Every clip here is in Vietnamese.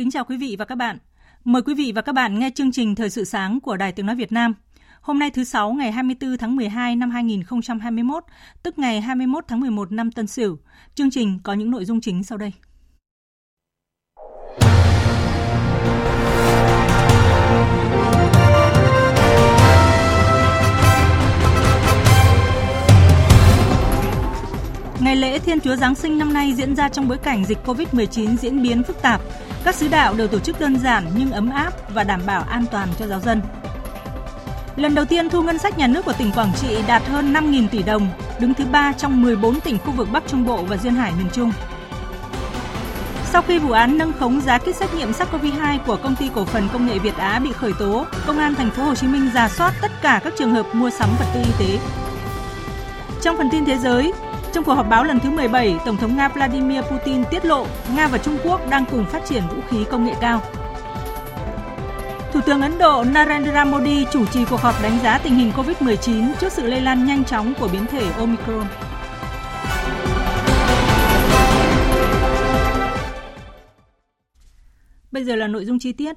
Kính chào quý vị và các bạn. Mời quý vị và các bạn nghe chương trình Thời sự sáng của Đài Tiếng Nói Việt Nam. Hôm nay thứ Sáu ngày 24 tháng 12 năm 2021, tức ngày 21 tháng 11 năm Tân Sửu. Chương trình có những nội dung chính sau đây. Ngày lễ Thiên Chúa Giáng sinh năm nay diễn ra trong bối cảnh dịch COVID-19 diễn biến phức tạp. Các sứ đạo đều tổ chức đơn giản nhưng ấm áp và đảm bảo an toàn cho giáo dân. Lần đầu tiên thu ngân sách nhà nước của tỉnh Quảng Trị đạt hơn 5.000 tỷ đồng, đứng thứ ba trong 14 tỉnh khu vực Bắc Trung Bộ và Duyên Hải miền Trung. Sau khi vụ án nâng khống giá kit xét nghiệm SARS-CoV-2 của công ty cổ phần công nghệ Việt Á bị khởi tố, Công an thành phố Hồ Chí Minh giả soát tất cả các trường hợp mua sắm vật tư y tế. Trong phần tin thế giới, trong cuộc họp báo lần thứ 17, Tổng thống Nga Vladimir Putin tiết lộ Nga và Trung Quốc đang cùng phát triển vũ khí công nghệ cao. Thủ tướng Ấn Độ Narendra Modi chủ trì cuộc họp đánh giá tình hình COVID-19 trước sự lây lan nhanh chóng của biến thể Omicron. Bây giờ là nội dung chi tiết.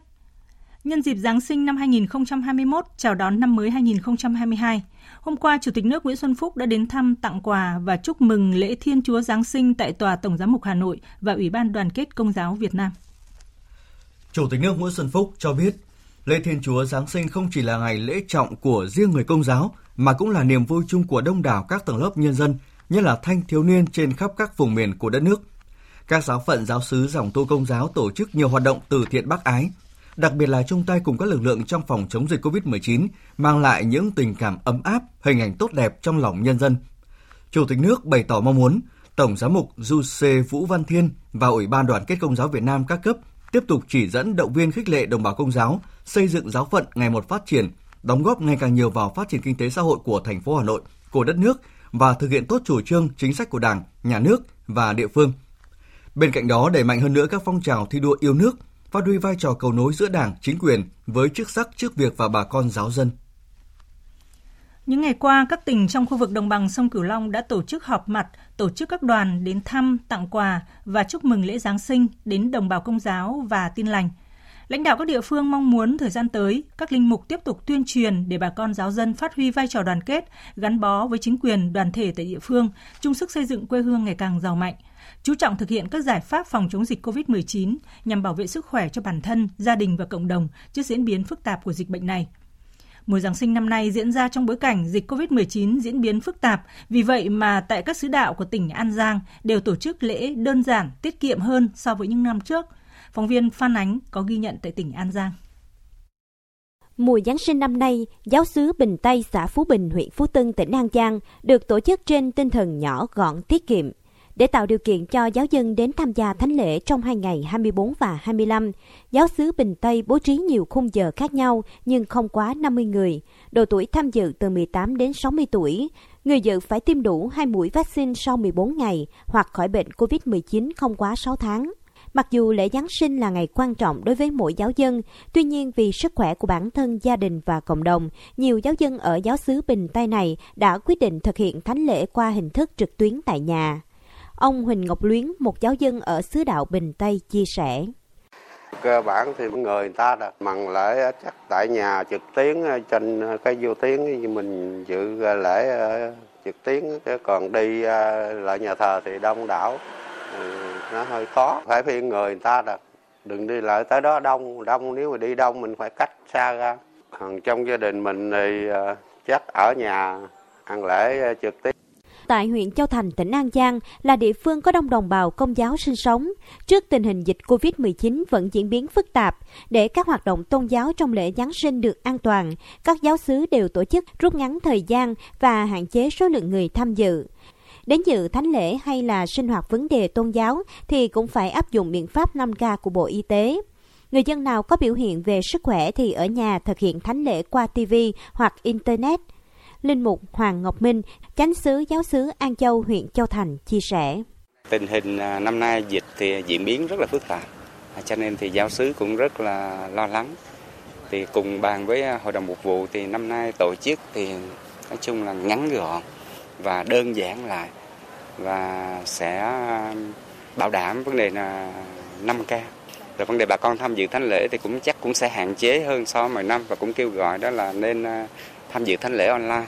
Nhân dịp Giáng sinh năm 2021, chào đón năm mới 2022, hôm qua Chủ tịch nước Nguyễn Xuân Phúc đã đến thăm, tặng quà và chúc mừng lễ Thiên Chúa Giáng sinh tại Tòa Tổng giám mục Hà Nội và Ủy ban Đoàn kết Công giáo Việt Nam. Chủ tịch nước Nguyễn Xuân Phúc cho biết, lễ Thiên Chúa Giáng sinh không chỉ là ngày lễ trọng của riêng người công giáo, mà cũng là niềm vui chung của đông đảo các tầng lớp nhân dân, nhất là thanh thiếu niên trên khắp các vùng miền của đất nước. Các giáo phận giáo sứ dòng tu công giáo tổ chức nhiều hoạt động từ thiện bác ái, đặc biệt là chung tay cùng các lực lượng trong phòng chống dịch COVID-19, mang lại những tình cảm ấm áp, hình ảnh tốt đẹp trong lòng nhân dân. Chủ tịch nước bày tỏ mong muốn Tổng giám mục Du Sê Vũ Văn Thiên và Ủy ban Đoàn kết Công giáo Việt Nam các cấp tiếp tục chỉ dẫn động viên khích lệ đồng bào công giáo xây dựng giáo phận ngày một phát triển, đóng góp ngày càng nhiều vào phát triển kinh tế xã hội của thành phố Hà Nội, của đất nước và thực hiện tốt chủ trương, chính sách của Đảng, Nhà nước và địa phương. Bên cạnh đó, đẩy mạnh hơn nữa các phong trào thi đua yêu nước, phát huy vai trò cầu nối giữa Đảng, chính quyền với chức sắc, chức việc và bà con giáo dân. Những ngày qua, các tỉnh trong khu vực đồng bằng sông Cửu Long đã tổ chức họp mặt, tổ chức các đoàn đến thăm, tặng quà và chúc mừng lễ Giáng sinh đến đồng bào công giáo và tin lành. Lãnh đạo các địa phương mong muốn thời gian tới, các linh mục tiếp tục tuyên truyền để bà con giáo dân phát huy vai trò đoàn kết, gắn bó với chính quyền, đoàn thể tại địa phương, chung sức xây dựng quê hương ngày càng giàu mạnh – chú trọng thực hiện các giải pháp phòng chống dịch COVID-19 nhằm bảo vệ sức khỏe cho bản thân, gia đình và cộng đồng trước diễn biến phức tạp của dịch bệnh này. Mùa Giáng sinh năm nay diễn ra trong bối cảnh dịch COVID-19 diễn biến phức tạp, vì vậy mà tại các sứ đạo của tỉnh An Giang đều tổ chức lễ đơn giản, tiết kiệm hơn so với những năm trước. Phóng viên Phan Ánh có ghi nhận tại tỉnh An Giang. Mùa Giáng sinh năm nay, giáo xứ Bình Tây, xã Phú Bình, huyện Phú Tân, tỉnh An Giang được tổ chức trên tinh thần nhỏ gọn tiết kiệm – để tạo điều kiện cho giáo dân đến tham gia thánh lễ trong hai ngày 24 và 25, giáo xứ Bình Tây bố trí nhiều khung giờ khác nhau nhưng không quá 50 người, độ tuổi tham dự từ 18 đến 60 tuổi. Người dự phải tiêm đủ hai mũi vaccine sau 14 ngày hoặc khỏi bệnh COVID-19 không quá 6 tháng. Mặc dù lễ Giáng sinh là ngày quan trọng đối với mỗi giáo dân, tuy nhiên vì sức khỏe của bản thân, gia đình và cộng đồng, nhiều giáo dân ở giáo xứ Bình Tây này đã quyết định thực hiện thánh lễ qua hình thức trực tuyến tại nhà. Ông Huỳnh Ngọc Luyến, một giáo dân ở xứ đạo Bình Tây chia sẻ. Cơ bản thì người ta đã mặn lễ chắc tại nhà trực tuyến ờ, trên ờ, cái vô tuyến mình dự ờ, lễ trực tuyến còn đi lại nhà thờ thì đông đảo Ừ, nó hơi khó phải phiên người ta đặt đừng đi lại tới đó đông đông nếu mà đi đông mình phải cách xa ra còn trong gia đình mình thì ờ, chắc ở nhà ăn lễ ờ, trực tiếp tại huyện Châu Thành, tỉnh An Giang là địa phương có đông đồng bào công giáo sinh sống. Trước tình hình dịch COVID-19 vẫn diễn biến phức tạp, để các hoạt động tôn giáo trong lễ Giáng sinh được an toàn, các giáo sứ đều tổ chức rút ngắn thời gian và hạn chế số lượng người tham dự. Đến dự thánh lễ hay là sinh hoạt vấn đề tôn giáo thì cũng phải áp dụng biện pháp 5K của Bộ Y tế. Người dân nào có biểu hiện về sức khỏe thì ở nhà thực hiện thánh lễ qua TV hoặc Internet. Linh mục Hoàng Ngọc Minh, chánh sứ giáo sứ An Châu, huyện Châu Thành chia sẻ. Tình hình à, năm nay dịch thì diễn biến rất là phức tạp, à, cho nên thì giáo sứ cũng rất là lo lắng. Thì cùng bàn với à, hội đồng mục vụ thì năm nay tổ chức thì nói chung là ngắn gọn và đơn giản lại và sẽ bảo đảm vấn đề là 5K rồi vấn đề bà con tham dự thánh lễ thì cũng chắc cũng sẽ hạn chế hơn so với mọi năm và cũng kêu gọi đó là nên à, tham dự thánh lễ online.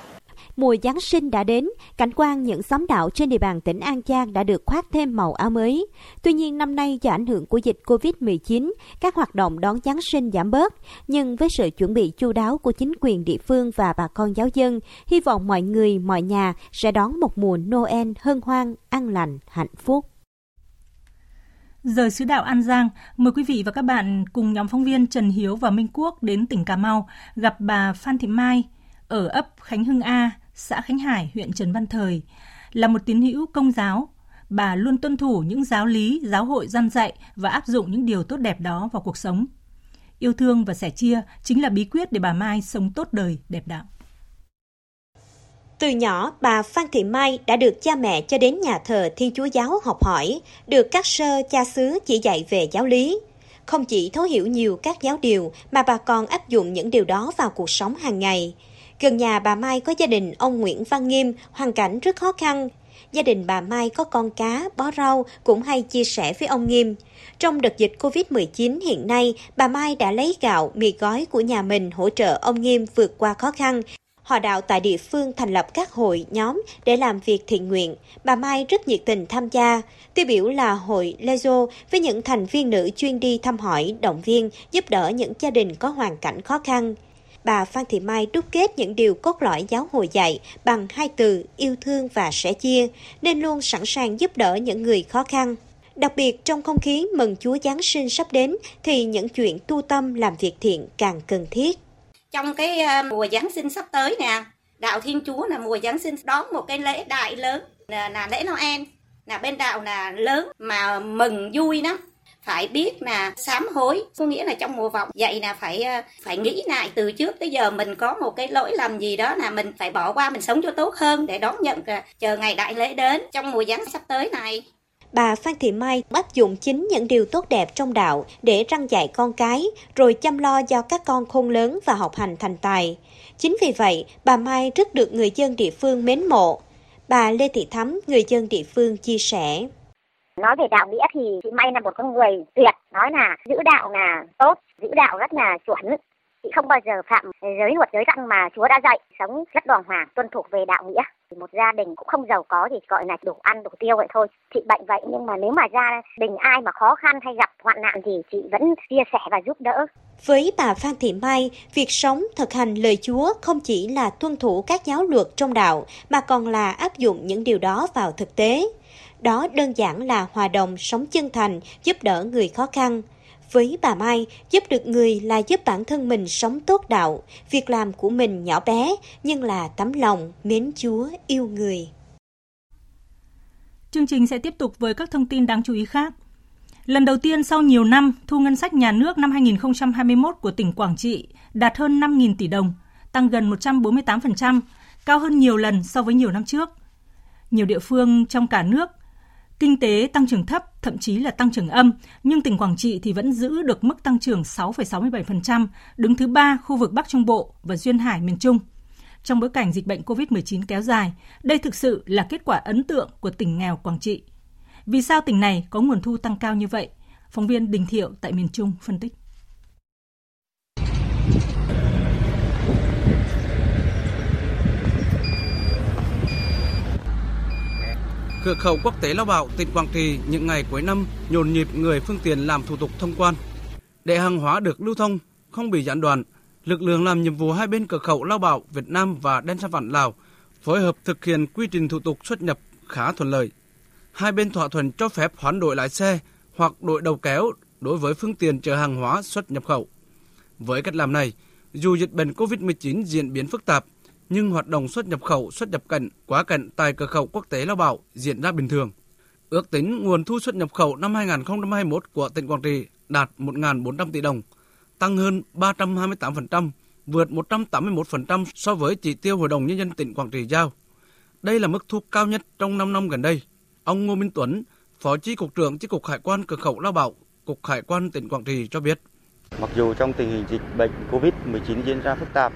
Mùa Giáng sinh đã đến, cảnh quan những xóm đạo trên địa bàn tỉnh An Giang đã được khoác thêm màu áo mới. Tuy nhiên năm nay do ảnh hưởng của dịch Covid-19, các hoạt động đón Giáng sinh giảm bớt, nhưng với sự chuẩn bị chu đáo của chính quyền địa phương và bà con giáo dân, hy vọng mọi người, mọi nhà sẽ đón một mùa Noel hân hoan, an lành, hạnh phúc. Giờ xứ đạo An Giang, mời quý vị và các bạn cùng nhóm phóng viên Trần Hiếu và Minh Quốc đến tỉnh Cà Mau gặp bà Phan Thị Mai ở ấp Khánh Hưng A, xã Khánh Hải, huyện Trần Văn Thời. Là một tín hữu công giáo, bà luôn tuân thủ những giáo lý, giáo hội gian dạy và áp dụng những điều tốt đẹp đó vào cuộc sống. Yêu thương và sẻ chia chính là bí quyết để bà Mai sống tốt đời, đẹp đạo. Từ nhỏ, bà Phan Thị Mai đã được cha mẹ cho đến nhà thờ Thiên Chúa Giáo học hỏi, được các sơ cha xứ chỉ dạy về giáo lý. Không chỉ thấu hiểu nhiều các giáo điều mà bà còn áp dụng những điều đó vào cuộc sống hàng ngày. Gần nhà bà Mai có gia đình ông Nguyễn Văn Nghiêm, hoàn cảnh rất khó khăn. Gia đình bà Mai có con cá, bó rau cũng hay chia sẻ với ông Nghiêm. Trong đợt dịch Covid-19 hiện nay, bà Mai đã lấy gạo, mì gói của nhà mình hỗ trợ ông Nghiêm vượt qua khó khăn Họ đạo tại địa phương thành lập các hội, nhóm để làm việc thiện nguyện. Bà Mai rất nhiệt tình tham gia. Tiêu biểu là hội Lezo với những thành viên nữ chuyên đi thăm hỏi, động viên, giúp đỡ những gia đình có hoàn cảnh khó khăn. Bà Phan Thị Mai đúc kết những điều cốt lõi giáo hội dạy bằng hai từ yêu thương và sẻ chia, nên luôn sẵn sàng giúp đỡ những người khó khăn. Đặc biệt trong không khí mừng Chúa Giáng sinh sắp đến thì những chuyện tu tâm làm việc thiện càng cần thiết. Trong cái ờ, mùa Giáng sinh sắp tới nè đạo Thiên Chúa là mùa Giáng sinh đón một cái lễ đại lớn là, là lễ Noel. Là bên đạo là lớn mà mừng vui lắm phải biết là sám hối có nghĩa là trong mùa vọng vậy là phải ờ, phải nghĩ lại từ trước tới giờ mình có một cái lỗi lầm gì đó là mình phải bỏ qua mình sống cho tốt hơn để đón nhận ờ, chờ ngày đại lễ đến trong mùa giáng sắp tới này bà Phan Thị Mai áp dụng chính những điều tốt đẹp trong đạo để răng dạy con cái, rồi chăm lo cho các con khôn lớn và học hành thành tài. Chính vì vậy, bà Mai rất được người dân địa phương mến mộ. Bà Lê Thị Thắm, người dân địa phương chia sẻ. Nói về đạo nghĩa thì chị May là một con người tuyệt, nói là giữ đạo là tốt, giữ đạo rất là chuẩn. Chị không bao giờ phạm giới luật giới răng mà Chúa đã dạy, sống rất đoàn hoàng, tuân thủ về đạo nghĩa một gia đình cũng không giàu có thì gọi là đủ ăn đủ tiêu vậy thôi chị bệnh vậy nhưng mà nếu mà gia đình ai mà khó khăn hay gặp hoạn nạn thì chị vẫn chia sẻ và giúp đỡ với bà Phan Thị Mai, việc sống thực hành lời Chúa không chỉ là tuân thủ các giáo luật trong đạo mà còn là áp dụng những điều đó vào thực tế. Đó đơn giản là hòa đồng sống chân thành, giúp đỡ người khó khăn. Với bà Mai, giúp được người là giúp bản thân mình sống tốt đạo, việc làm của mình nhỏ bé nhưng là tấm lòng mến Chúa yêu người. Chương trình sẽ tiếp tục với các thông tin đáng chú ý khác. Lần đầu tiên sau nhiều năm, thu ngân sách nhà nước năm 2021 của tỉnh Quảng Trị đạt hơn 5.000 tỷ đồng, tăng gần 148%, cao hơn nhiều lần so với nhiều năm trước. Nhiều địa phương trong cả nước Kinh tế tăng trưởng thấp, thậm chí là tăng trưởng âm, nhưng tỉnh Quảng Trị thì vẫn giữ được mức tăng trưởng 6,67%, đứng thứ ba khu vực Bắc Trung Bộ và Duyên Hải miền Trung. Trong bối cảnh dịch bệnh COVID-19 kéo dài, đây thực sự là kết quả ấn tượng của tỉnh nghèo Quảng Trị. Vì sao tỉnh này có nguồn thu tăng cao như vậy? Phóng viên Đình Thiệu tại miền Trung phân tích. Cửa khẩu quốc tế Lao Bảo, tỉnh Quảng Trị những ngày cuối năm nhộn nhịp người phương tiện làm thủ tục thông quan. Để hàng hóa được lưu thông, không bị gián đoạn, lực lượng làm nhiệm vụ hai bên cửa khẩu Lao Bảo Việt Nam và Đen Sa Vạn Lào phối hợp thực hiện quy trình thủ tục xuất nhập khá thuận lợi. Hai bên thỏa thuận cho phép hoán đổi lái xe hoặc đổi đầu kéo đối với phương tiện chở hàng hóa xuất nhập khẩu. Với cách làm này, dù dịch bệnh COVID-19 diễn biến phức tạp, nhưng hoạt động xuất nhập khẩu, xuất nhập cảnh, quá cảnh tại cửa khẩu quốc tế Lao Bảo diễn ra bình thường. Ước tính nguồn thu xuất nhập khẩu năm 2021 của tỉnh Quảng Trị đạt 1.400 tỷ đồng, tăng hơn 328%, vượt 181% so với chỉ tiêu Hội đồng Nhân dân tỉnh Quảng Trị giao. Đây là mức thu cao nhất trong 5 năm gần đây. Ông Ngô Minh Tuấn, Phó Chi cục trưởng Chi cục Hải quan cửa khẩu Lao Bảo, Cục Hải quan tỉnh Quảng Trị cho biết. Mặc dù trong tình hình dịch bệnh COVID-19 diễn ra phức tạp,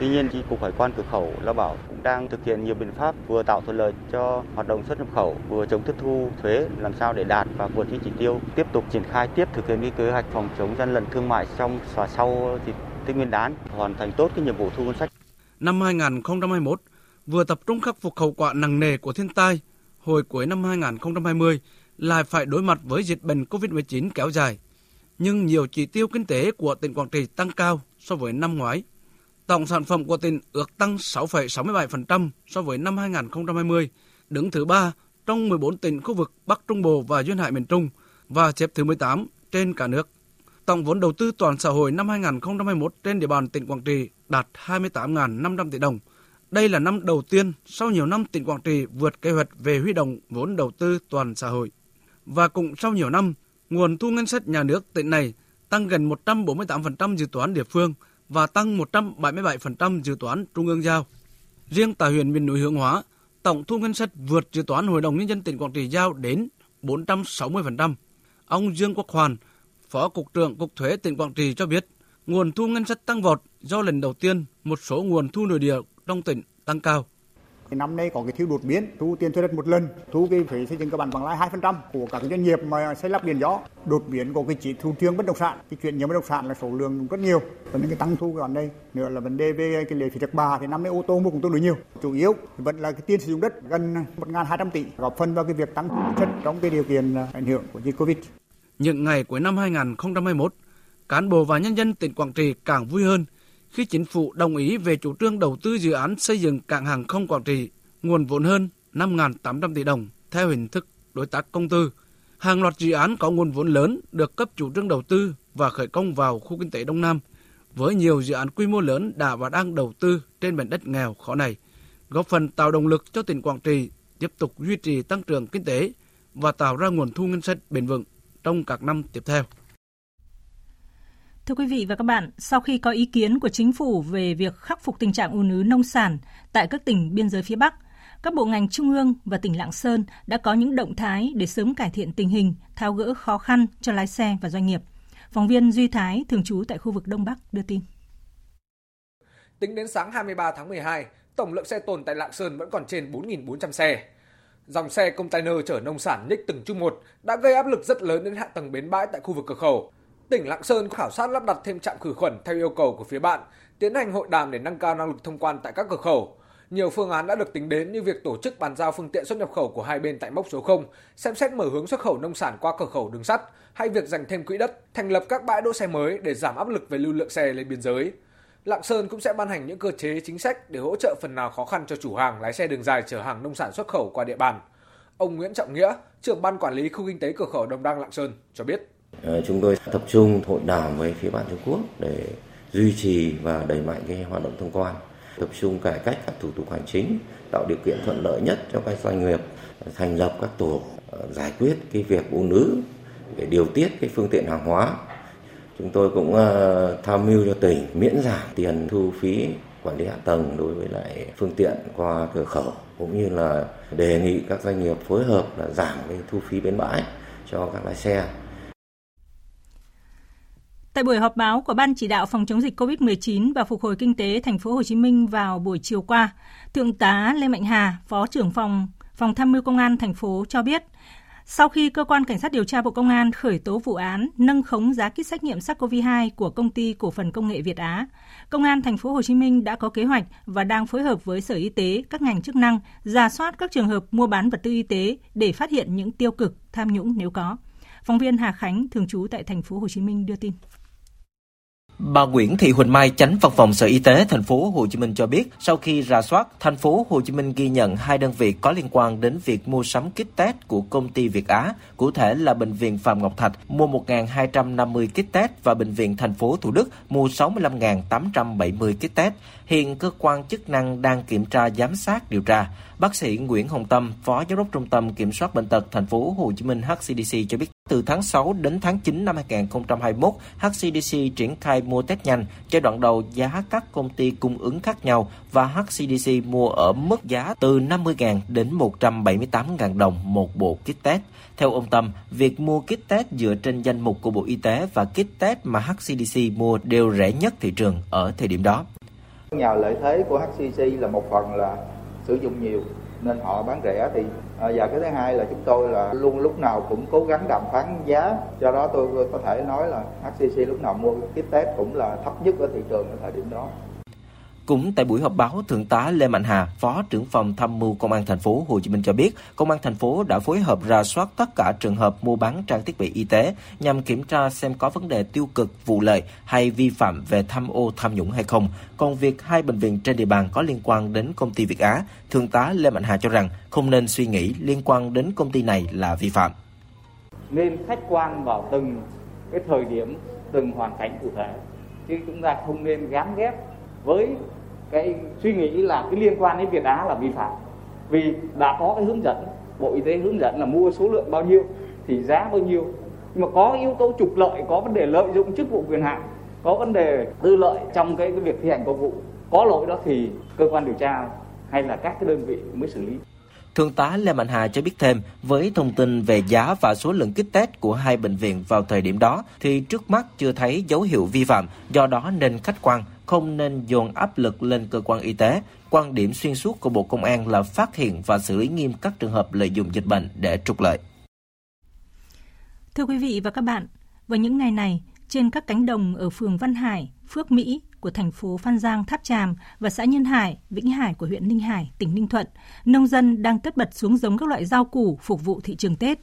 tuy nhiên thì cục Hải quan cửa khẩu Lao Bảo cũng đang thực hiện nhiều biện pháp vừa tạo thuận lợi cho hoạt động xuất nhập khẩu, vừa chống thất thu thuế làm sao để đạt và vượt những chỉ tiêu, tiếp tục triển khai tiếp thực hiện cái kế hoạch phòng chống gian lận thương mại trong và sau dịp Tết Nguyên đán, hoàn thành tốt cái nhiệm vụ thu ngân sách. Năm 2021, vừa tập trung khắc phục hậu quả nặng nề của thiên tai, hồi cuối năm 2020 lại phải đối mặt với dịch bệnh COVID-19 kéo dài. Nhưng nhiều chỉ tiêu kinh tế của tỉnh Quảng Trị tăng cao so với năm ngoái. Tổng sản phẩm của tỉnh ước tăng 6,67% so với năm 2020, đứng thứ ba trong 14 tỉnh khu vực Bắc Trung Bộ và Duyên Hải miền Trung và xếp thứ 18 trên cả nước. Tổng vốn đầu tư toàn xã hội năm 2021 trên địa bàn tỉnh Quảng Trị đạt 28.500 tỷ đồng. Đây là năm đầu tiên sau nhiều năm tỉnh Quảng Trị vượt kế hoạch về huy động vốn đầu tư toàn xã hội. Và cũng sau nhiều năm, nguồn thu ngân sách nhà nước tỉnh này tăng gần 148% dự toán địa phương và tăng 177% dự toán trung ương giao. Riêng tại huyện miền núi Hướng Hóa, tổng thu ngân sách vượt dự toán Hội đồng Nhân dân tỉnh Quảng Trị giao đến 460%. Ông Dương Quốc Hoàn, Phó Cục trưởng Cục Thuế tỉnh Quảng Trị cho biết, nguồn thu ngân sách tăng vọt do lần đầu tiên một số nguồn thu nội địa trong tỉnh tăng cao. Năm nay có cái thiếu đột biến, thu tiền thuê đất một lần, thu cái phí xây dựng cơ bản bằng lãi 2% của các doanh nghiệp mà xây lắp điện gió. Đột biến của cái chỉ thu thương bất động sản, cái chuyện nhiều bất động sản là số lượng rất nhiều. Và những cái tăng thu còn đây nữa là vấn đề về cái lệ phí đặc bà thì năm nay ô tô mua cũng tương đối nhiều. Chủ yếu vẫn là cái tiền sử dụng đất gần 1.200 tỷ góp phần vào cái việc tăng thu chất trong cái điều kiện à, ảnh hưởng của dịch Covid. Những ngày cuối năm 2021, cán bộ và nhân dân tỉnh Quảng Trị càng vui hơn khi chính phủ đồng ý về chủ trương đầu tư dự án xây dựng cảng hàng không Quảng Trị, nguồn vốn hơn 5.800 tỷ đồng theo hình thức đối tác công tư. Hàng loạt dự án có nguồn vốn lớn được cấp chủ trương đầu tư và khởi công vào khu kinh tế Đông Nam, với nhiều dự án quy mô lớn đã và đang đầu tư trên mảnh đất nghèo khó này, góp phần tạo động lực cho tỉnh Quảng Trị tiếp tục duy trì tăng trưởng kinh tế và tạo ra nguồn thu ngân sách bền vững trong các năm tiếp theo. Thưa quý vị và các bạn, sau khi có ý kiến của chính phủ về việc khắc phục tình trạng ùn ứ nông sản tại các tỉnh biên giới phía Bắc, các bộ ngành trung ương và tỉnh Lạng Sơn đã có những động thái để sớm cải thiện tình hình, tháo gỡ khó khăn cho lái xe và doanh nghiệp. Phóng viên Duy Thái, thường trú tại khu vực Đông Bắc đưa tin. Tính đến sáng 23 tháng 12, tổng lượng xe tồn tại Lạng Sơn vẫn còn trên 4.400 xe. Dòng xe container chở nông sản nhích từng chung một đã gây áp lực rất lớn đến hạ tầng bến bãi tại khu vực cửa khẩu, tỉnh Lạng Sơn khảo sát lắp đặt thêm trạm khử khuẩn theo yêu cầu của phía bạn, tiến hành hội đàm để nâng cao năng lực thông quan tại các cửa khẩu. Nhiều phương án đã được tính đến như việc tổ chức bàn giao phương tiện xuất nhập khẩu của hai bên tại mốc số 0, xem xét mở hướng xuất khẩu nông sản qua cửa khẩu đường sắt hay việc dành thêm quỹ đất, thành lập các bãi đỗ xe mới để giảm áp lực về lưu lượng xe lên biên giới. Lạng Sơn cũng sẽ ban hành những cơ chế chính sách để hỗ trợ phần nào khó khăn cho chủ hàng lái xe đường dài chở hàng nông sản xuất khẩu qua địa bàn. Ông Nguyễn Trọng Nghĩa, trưởng ban quản lý khu kinh tế cửa khẩu Đồng Đăng Lạng Sơn cho biết. Ờ, chúng tôi tập trung hội đàm với phía bạn Trung Quốc để duy trì và đẩy mạnh cái hoạt động thông quan, tập trung cải cách các thủ tục hành chính, tạo điều kiện thuận lợi nhất cho các doanh nghiệp thành lập các tổ ờ, giải quyết cái việc ùn ứ để điều tiết cái phương tiện hàng hóa. Chúng tôi cũng ờ, tham mưu cho tỉnh miễn giảm tiền thu phí quản lý hạ tầng đối với lại phương tiện qua cửa khẩu cũng như là đề nghị các doanh nghiệp phối hợp là giảm cái thu phí bến bãi cho các lái xe Tại buổi họp báo của Ban chỉ đạo phòng chống dịch COVID-19 và phục hồi kinh tế thành phố Hồ Chí Minh vào buổi chiều qua, Thượng tá Lê Mạnh Hà, Phó trưởng phòng phòng tham mưu công an thành phố cho biết, sau khi cơ quan cảnh sát điều tra Bộ Công an khởi tố vụ án nâng khống giá kit xét nghiệm SARS-CoV-2 của công ty cổ phần công nghệ Việt Á, Công an thành phố Hồ Chí Minh đã có kế hoạch và đang phối hợp với Sở Y tế, các ngành chức năng ra soát các trường hợp mua bán vật tư y tế để phát hiện những tiêu cực, tham nhũng nếu có. Phóng viên Hà Khánh thường trú tại thành phố Hồ Chí Minh đưa tin. Bà Nguyễn Thị Huỳnh Mai, Chánh Văn phòng Sở Y tế thành phố Hồ Chí Minh cho biết, sau khi rà soát, thành phố Hồ Chí Minh ghi nhận hai đơn vị có liên quan đến việc mua sắm kit test của công ty Việt Á, cụ thể là bệnh viện Phạm Ngọc Thạch mua 1.250 kit test và bệnh viện thành phố Thủ Đức mua 65.870 kit test. Hiện cơ quan chức năng đang kiểm tra giám sát điều tra. Bác sĩ Nguyễn Hồng Tâm, Phó Giám đốc Trung tâm Kiểm soát bệnh tật thành phố Hồ Chí Minh HCDC cho biết từ tháng 6 đến tháng 9 năm 2021, HCDC triển khai mua test nhanh. Giai đoạn đầu giá các công ty cung ứng khác nhau và HCDC mua ở mức giá từ 50.000 đến 178.000 đồng một bộ kit test. Theo ông Tâm, việc mua kit test dựa trên danh mục của Bộ Y tế và kit test mà HCDC mua đều rẻ nhất thị trường ở thời điểm đó. Nhờ lợi thế của HCDC là một phần là sử dụng nhiều nên họ bán rẻ. Thì à, và cái thứ hai là chúng tôi là luôn lúc nào cũng cố gắng đàm phán giá. Do đó tôi có thể nói là HCC lúc nào mua kit test cũng là thấp nhất ở thị trường ở thời điểm đó cũng tại buổi họp báo, Thượng tá Lê Mạnh Hà, Phó trưởng phòng tham mưu Công an thành phố Hồ Chí Minh cho biết, Công an thành phố đã phối hợp ra soát tất cả trường hợp mua bán trang thiết bị y tế nhằm kiểm tra xem có vấn đề tiêu cực, vụ lợi hay vi phạm về tham ô tham nhũng hay không. Còn việc hai bệnh viện trên địa bàn có liên quan đến công ty Việt Á, Thượng tá Lê Mạnh Hà cho rằng không nên suy nghĩ liên quan đến công ty này là vi phạm. Nên khách quan vào từng cái thời điểm, từng hoàn cảnh cụ thể chứ chúng ta không nên gán ghép với cái suy nghĩ là cái liên quan đến Việt Á là vi phạm. Vì đã có cái hướng dẫn Bộ Y tế hướng dẫn là mua số lượng bao nhiêu thì giá bao nhiêu. Nhưng mà có yếu tố trục lợi có vấn đề lợi dụng chức vụ quyền hạn có vấn đề tư lợi trong cái, cái việc thi hành công vụ có lỗi đó thì cơ quan điều tra hay là các cái đơn vị mới xử lý. Thượng tá Lê Mạnh Hà cho biết thêm, với thông tin về giá và số lượng kit test của hai bệnh viện vào thời điểm đó thì trước mắt chưa thấy dấu hiệu vi phạm, do đó nên khách quan, không nên dồn áp lực lên cơ quan y tế. Quan điểm xuyên suốt của Bộ Công an là phát hiện và xử lý nghiêm các trường hợp lợi dụng dịch bệnh để trục lợi. Thưa quý vị và các bạn, vào những ngày này, trên các cánh đồng ở phường Văn Hải, Phước Mỹ của thành phố Phan Giang, Tháp Tràm và xã Nhân Hải, Vĩnh Hải của huyện Ninh Hải, tỉnh Ninh Thuận, nông dân đang tất bật xuống giống các loại rau củ phục vụ thị trường Tết.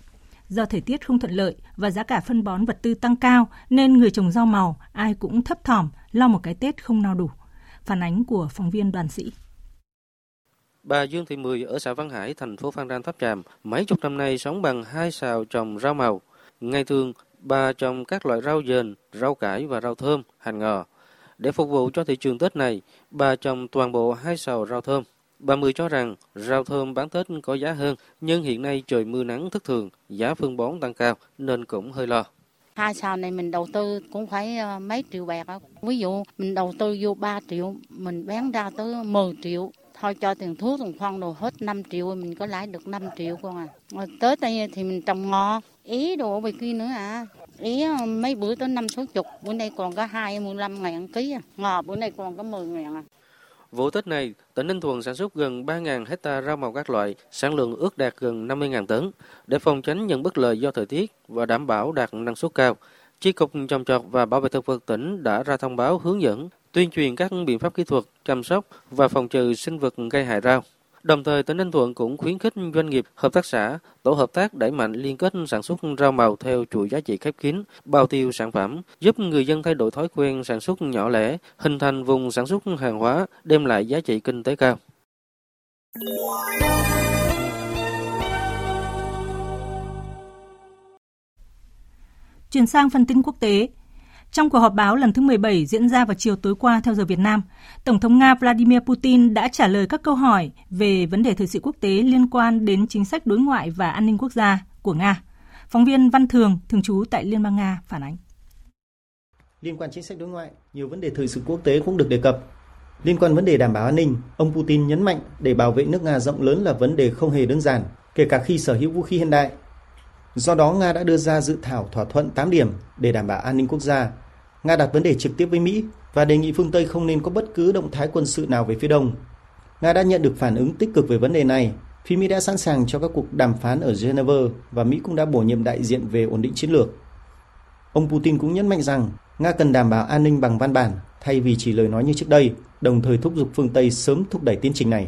Do thời tiết không thuận lợi và giá cả phân bón vật tư tăng cao nên người trồng rau màu ai cũng thấp thỏm lo một cái Tết không no đủ. Phản ánh của phóng viên đoàn sĩ. Bà Dương Thị Mười ở xã Văn Hải, thành phố Phan Rang Tháp Tràm, mấy chục năm nay sống bằng hai xào trồng rau màu. Ngày thường, bà trồng các loại rau dền, rau cải và rau thơm, hành ngò. Để phục vụ cho thị trường Tết này, bà trồng toàn bộ hai sào rau thơm. Bà Mười cho rằng rau thơm bán Tết có giá hơn, nhưng hiện nay trời mưa nắng thất thường, giá phân bón tăng cao nên cũng hơi lo. Hai sào này mình đầu tư cũng phải ờ, mấy triệu bạc. Ví dụ mình đầu tư vô 3 triệu, mình bán ra tới 10 triệu. Thôi cho tiền thuốc, tiền phân đồ hết 5 triệu, mình có lãi được 5 triệu con à. Ờ, tới đây thì mình trồng ngò, ý đồ về kia nữa à. Ý ờ, mấy bữa tới năm số chục, bữa nay còn có 25 ngàn ký à. Ngò bữa nay còn có 10 ngàn à. Vụ Tết này, tỉnh Ninh Thuận sản xuất gần 3.000 hecta rau màu các loại, sản lượng ước đạt gần 50.000 tấn. Để phòng tránh những bất lợi do thời tiết và đảm bảo đạt năng suất cao, Chi cục trồng trọt và bảo vệ thực vật tỉnh đã ra thông báo hướng dẫn, tuyên truyền các biện pháp kỹ thuật, chăm sóc và phòng trừ sinh vật gây hại rau. Đồng thời, tỉnh Ninh Thuận cũng khuyến khích doanh nghiệp, hợp tác xã, tổ hợp tác đẩy mạnh liên kết sản xuất rau màu theo chuỗi giá trị khép kín, bao tiêu sản phẩm, giúp người dân thay đổi thói quen sản xuất nhỏ lẻ, hình thành vùng sản xuất hàng hóa, đem lại giá trị kinh tế cao. Chuyển sang phần tin quốc tế, trong cuộc họp báo lần thứ 17 diễn ra vào chiều tối qua theo giờ Việt Nam, Tổng thống Nga Vladimir Putin đã trả lời các câu hỏi về vấn đề thời sự quốc tế liên quan đến chính sách đối ngoại và an ninh quốc gia của Nga. Phóng viên Văn Thường, thường trú tại Liên bang Nga, phản ánh. Liên quan chính sách đối ngoại, nhiều vấn đề thời sự quốc tế cũng được đề cập. Liên quan vấn đề đảm bảo an ninh, ông Putin nhấn mạnh để bảo vệ nước Nga rộng lớn là vấn đề không hề đơn giản, kể cả khi sở hữu vũ khí hiện đại. Do đó, Nga đã đưa ra dự thảo thỏa thuận 8 điểm để đảm bảo an ninh quốc gia Nga đặt vấn đề trực tiếp với Mỹ và đề nghị phương Tây không nên có bất cứ động thái quân sự nào về phía Đông. Nga đã nhận được phản ứng tích cực về vấn đề này. Phía Mỹ đã sẵn sàng cho các cuộc đàm phán ở Geneva và Mỹ cũng đã bổ nhiệm đại diện về ổn định chiến lược. Ông Putin cũng nhấn mạnh rằng Nga cần đảm bảo an ninh bằng văn bản thay vì chỉ lời nói như trước đây, đồng thời thúc giục phương Tây sớm thúc đẩy tiến trình này.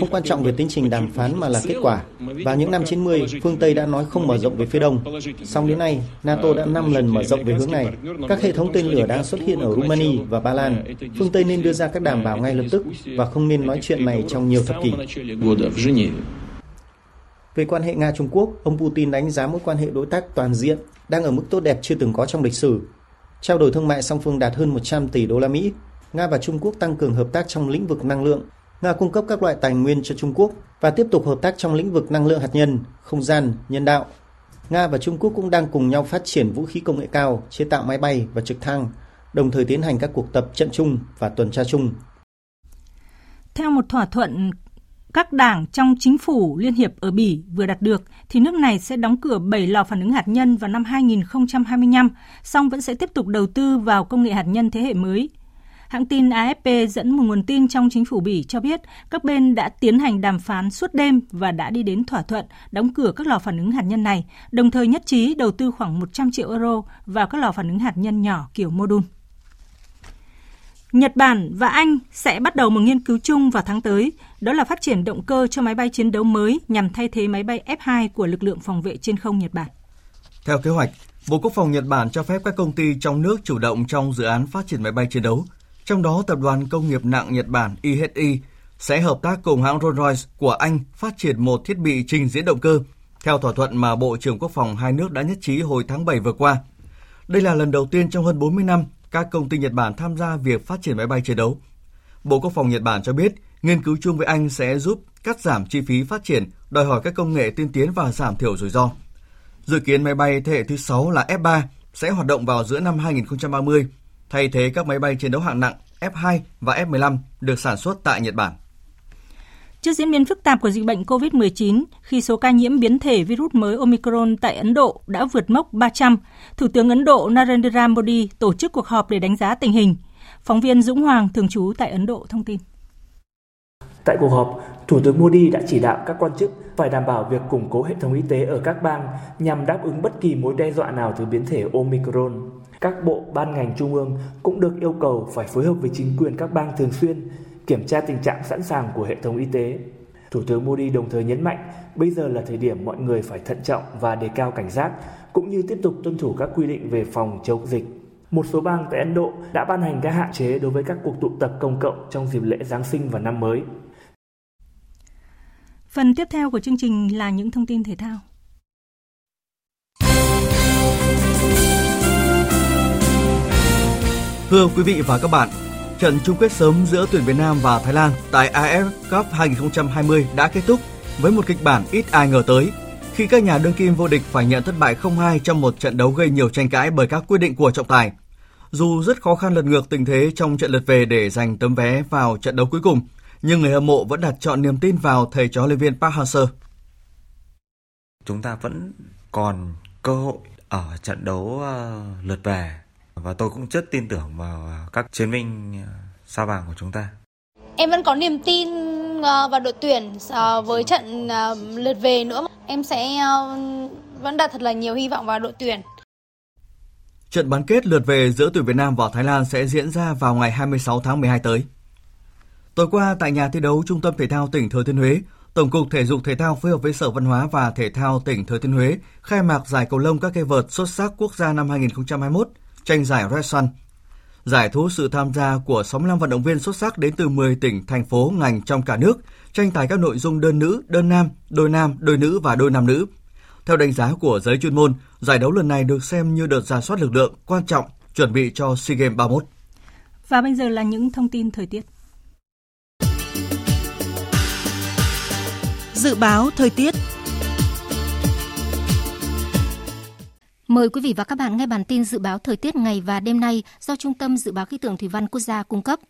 Không quan trọng về tiến trình đàm phán mà là kết quả. Vào những năm 90, phương Tây đã nói không mở rộng về phía đông. Song đến nay, NATO đã 5 lần mở rộng về hướng này. Các hệ thống tên lửa đang xuất hiện ở Rumani và Ba Lan. Phương Tây nên đưa ra các đảm bảo ngay lập tức và không nên nói chuyện này trong nhiều thập kỷ. Về quan hệ Nga-Trung Quốc, ông Putin đánh giá mối quan hệ đối tác toàn diện đang ở mức tốt đẹp chưa từng có trong lịch sử. Trao đổi thương mại song phương đạt hơn 100 tỷ đô la Mỹ. Nga và Trung Quốc tăng cường hợp tác trong lĩnh vực năng lượng. Nga cung cấp các loại tài nguyên cho Trung Quốc và tiếp tục hợp tác trong lĩnh vực năng lượng hạt nhân, không gian, nhân đạo. Nga và Trung Quốc cũng đang cùng nhau phát triển vũ khí công nghệ cao, chế tạo máy bay và trực thăng, đồng thời tiến hành các cuộc tập trận chung và tuần tra chung. Theo một thỏa thuận các đảng trong chính phủ Liên hiệp ở Bỉ vừa đạt được, thì nước này sẽ đóng cửa 7 lò phản ứng hạt nhân vào năm 2025, song vẫn sẽ tiếp tục đầu tư vào công nghệ hạt nhân thế hệ mới. Hãng tin AFP dẫn một nguồn tin trong chính phủ Bỉ cho biết các bên đã tiến hành đàm phán suốt đêm và đã đi đến thỏa thuận đóng cửa các lò phản ứng hạt nhân này, đồng thời nhất trí đầu tư khoảng 100 triệu euro vào các lò phản ứng hạt nhân nhỏ kiểu mô đun. Nhật Bản và Anh sẽ bắt đầu một nghiên cứu chung vào tháng tới, đó là phát triển động cơ cho máy bay chiến đấu mới nhằm thay thế máy bay F-2 của lực lượng phòng vệ trên không Nhật Bản. Theo kế hoạch, Bộ Quốc phòng Nhật Bản cho phép các công ty trong nước chủ động trong dự án phát triển máy bay chiến đấu. Trong đó, Tập đoàn Công nghiệp nặng Nhật Bản IHI sẽ hợp tác cùng hãng Rolls-Royce của Anh phát triển một thiết bị trình diễn động cơ, theo thỏa thuận mà Bộ trưởng Quốc phòng hai nước đã nhất trí hồi tháng 7 vừa qua. Đây là lần đầu tiên trong hơn 40 năm các công ty Nhật Bản tham gia việc phát triển máy bay chiến đấu. Bộ Quốc phòng Nhật Bản cho biết, nghiên cứu chung với Anh sẽ giúp cắt giảm chi phí phát triển, đòi hỏi các công nghệ tiên tiến và giảm thiểu rủi ro. Dự kiến máy bay thế hệ thứ 6 là F-3 sẽ hoạt động vào giữa năm 2030, thay thế các máy bay chiến đấu hạng nặng F-2 và F-15 được sản xuất tại Nhật Bản. Trước diễn biến phức tạp của dịch bệnh COVID-19, khi số ca nhiễm biến thể virus mới Omicron tại Ấn Độ đã vượt mốc 300, Thủ tướng Ấn Độ Narendra Modi tổ chức cuộc họp để đánh giá tình hình. Phóng viên Dũng Hoàng, thường trú tại Ấn Độ, thông tin. Tại cuộc họp, Thủ tướng Modi đã chỉ đạo các quan chức phải đảm bảo việc củng cố hệ thống y tế ở các bang nhằm đáp ứng bất kỳ mối đe dọa nào từ biến thể Omicron. Các bộ, ban ngành trung ương cũng được yêu cầu phải phối hợp với chính quyền các bang thường xuyên kiểm tra tình trạng sẵn sàng của hệ thống y tế. Thủ tướng Modi đồng thời nhấn mạnh bây giờ là thời điểm mọi người phải thận trọng và đề cao cảnh giác, cũng như tiếp tục tuân thủ các quy định về phòng chống dịch. Một số bang tại Ấn Độ đã ban hành các hạn chế đối với các cuộc tụ tập công cộng trong dịp lễ Giáng sinh và năm mới. Phần tiếp theo của chương trình là những thông tin thể thao. Thưa quý vị và các bạn, Trận chung kết sớm giữa tuyển Việt Nam và Thái Lan tại AF Cup 2020 đã kết thúc với một kịch bản ít ai ngờ tới khi các nhà đương kim vô địch phải nhận thất bại 0-2 trong một trận đấu gây nhiều tranh cãi bởi các quyết định của trọng tài. Dù rất khó khăn lật ngược tình thế trong trận lượt về để giành tấm vé vào trận đấu cuối cùng, nhưng người hâm mộ vẫn đặt chọn niềm tin vào thầy trò luyện viên Park Hang-seo. Chúng ta vẫn còn cơ hội ở trận đấu ờ, lượt về và tôi cũng rất tin tưởng vào các chiến binh ờ, sao vàng của chúng ta. Em vẫn có niềm tin ờ, vào đội tuyển ờ, với trận lượt về nữa. Em sẽ vẫn đặt thật là nhiều hy vọng vào đội tuyển. Trận bán kết lượt về giữa tuyển Việt Nam và Thái Lan sẽ diễn ra vào ngày 26 tháng 12 tới. Tối qua tại nhà thi đấu Trung tâm Thể thao tỉnh Thừa Thiên Huế, Tổng cục Thể dục Thể thao phối hợp với Sở Văn hóa và Thể thao tỉnh Thừa Thiên Huế khai mạc giải cầu lông các cây vợt xuất sắc quốc gia năm 2021 tranh giải Red Sun. Giải thu sự tham gia của 65 vận động viên xuất sắc đến từ 10 tỉnh, thành phố, ngành trong cả nước, tranh tài các nội dung đơn nữ, đơn nam, đôi nam, đôi nữ và đôi nam nữ. Theo đánh giá của giới chuyên môn, giải đấu lần này được xem như đợt giả soát lực lượng quan trọng chuẩn bị cho SEA Games 31. Và bây giờ là những thông tin thời tiết. Dự báo thời tiết Mời quý vị và các bạn nghe bản tin dự báo thời tiết ngày và đêm nay do Trung tâm Dự báo Khí tượng Thủy văn Quốc gia cung cấp.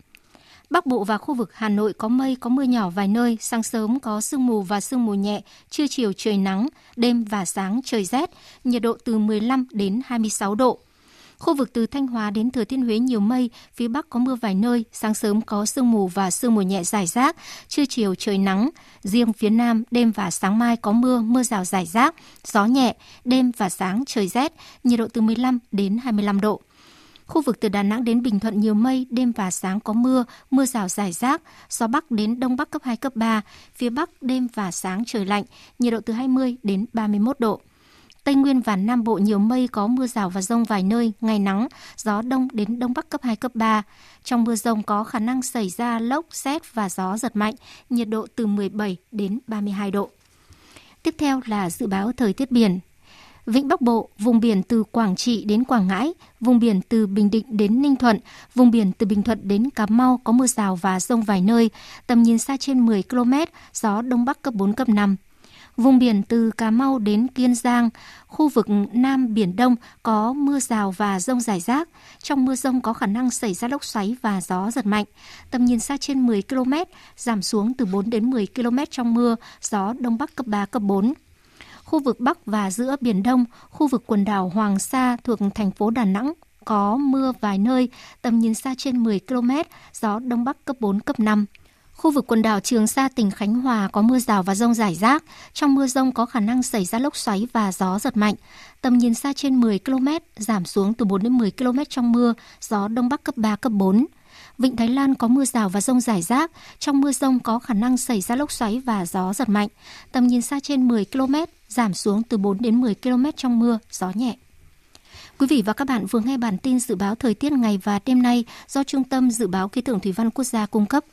Bắc Bộ và khu vực Hà Nội có mây, có mưa nhỏ vài nơi, sáng sớm có sương mù và sương mù nhẹ, trưa chiều trời nắng, đêm và sáng trời rét, nhiệt độ từ 15 đến 26 độ. Khu vực từ Thanh Hóa đến Thừa Thiên Huế nhiều mây, phía Bắc có mưa vài nơi, sáng sớm có sương mù và sương mù nhẹ rải rác, trưa chiều trời nắng. Riêng phía Nam, đêm và sáng mai có mưa, mưa rào rải rác, gió nhẹ, đêm và sáng trời rét, nhiệt độ từ 15 đến 25 độ. Khu vực từ Đà Nẵng đến Bình Thuận nhiều mây, đêm và sáng có mưa, mưa rào rải rác, gió Bắc đến Đông Bắc cấp 2, cấp 3, phía Bắc đêm và sáng trời lạnh, nhiệt độ từ 20 đến 31 độ. Tây Nguyên và Nam Bộ nhiều mây có mưa rào và rông vài nơi, ngày nắng, gió đông đến đông bắc cấp 2, cấp 3. Trong mưa rông có khả năng xảy ra lốc, xét và gió giật mạnh, nhiệt độ từ 17 đến 32 độ. Tiếp theo là dự báo thời tiết biển. Vịnh Bắc Bộ, vùng biển từ Quảng Trị đến Quảng Ngãi, vùng biển từ Bình Định đến Ninh Thuận, vùng biển từ Bình Thuận đến Cà Mau có mưa rào và rông vài nơi, tầm nhìn xa trên 10 km, gió Đông Bắc cấp 4, cấp 5. Vùng biển từ Cà Mau đến Kiên Giang, khu vực Nam Biển Đông có mưa rào và rông rải rác. Trong mưa rông có khả năng xảy ra lốc xoáy và gió giật mạnh. Tầm nhìn xa trên 10 km, giảm xuống từ 4 đến 10 km trong mưa, gió Đông Bắc cấp 3, cấp 4 khu vực Bắc và giữa Biển Đông, khu vực quần đảo Hoàng Sa thuộc thành phố Đà Nẵng có mưa vài nơi, tầm nhìn xa trên 10 km, gió Đông Bắc cấp 4, cấp 5. Khu vực quần đảo Trường Sa, tỉnh Khánh Hòa có mưa rào và rông rải rác. Trong mưa rông có khả năng xảy ra lốc xoáy và gió giật mạnh. Tầm nhìn xa trên 10 km, giảm xuống từ 4 đến 10 km trong mưa, gió Đông Bắc cấp 3, cấp 4. Vịnh Thái Lan có mưa rào và rông rải rác. Trong mưa rông có khả năng xảy ra lốc xoáy và gió giật mạnh. Tầm nhìn xa trên 10 km, giảm xuống từ 4 đến 10 km trong mưa, gió nhẹ. Quý vị và các bạn vừa nghe bản tin dự báo thời tiết ngày và đêm nay do Trung tâm Dự báo Khí tượng Thủy văn Quốc gia cung cấp.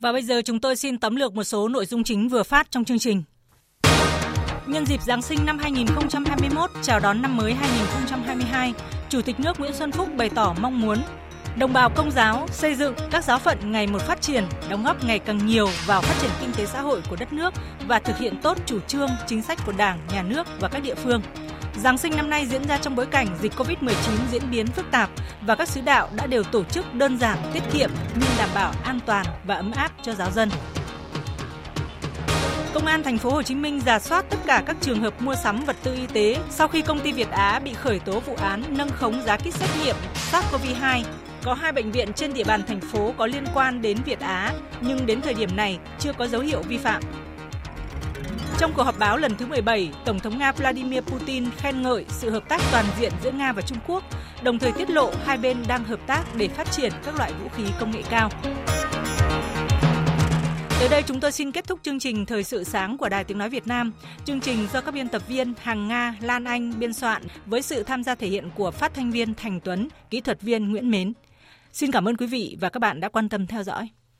Và bây giờ chúng tôi xin tóm lược một số nội dung chính vừa phát trong chương trình. Nhân dịp Giáng sinh năm 2021, chào đón năm mới 2022, Chủ tịch nước Nguyễn Xuân Phúc bày tỏ mong muốn đồng bào công giáo xây dựng các giáo phận ngày một phát triển, đóng góp ngày càng nhiều vào phát triển kinh tế xã hội của đất nước và thực hiện tốt chủ trương, chính sách của Đảng, Nhà nước và các địa phương. Giáng sinh năm nay diễn ra trong bối cảnh dịch Covid-19 diễn biến phức tạp và các sứ đạo đã đều tổ chức đơn giản, tiết kiệm nhưng đảm bảo an toàn và ấm áp cho giáo dân. Công an thành phố Hồ Chí Minh giả soát tất cả các trường hợp mua sắm vật tư y tế sau khi công ty Việt Á bị khởi tố vụ án nâng khống giá kit xét nghiệm SARS-CoV-2 có hai bệnh viện trên địa bàn thành phố có liên quan đến Việt Á, nhưng đến thời điểm này chưa có dấu hiệu vi phạm. Trong cuộc họp báo lần thứ 17, Tổng thống Nga Vladimir Putin khen ngợi sự hợp tác toàn diện giữa Nga và Trung Quốc, đồng thời tiết lộ hai bên đang hợp tác để phát triển các loại vũ khí công nghệ cao. Tới đây chúng tôi xin kết thúc chương trình Thời sự sáng của Đài Tiếng Nói Việt Nam. Chương trình do các biên tập viên Hằng Nga, Lan Anh biên soạn với sự tham gia thể hiện của phát thanh viên Thành Tuấn, kỹ thuật viên Nguyễn Mến. Xin cảm ơn quý vị và các bạn đã quan tâm theo dõi.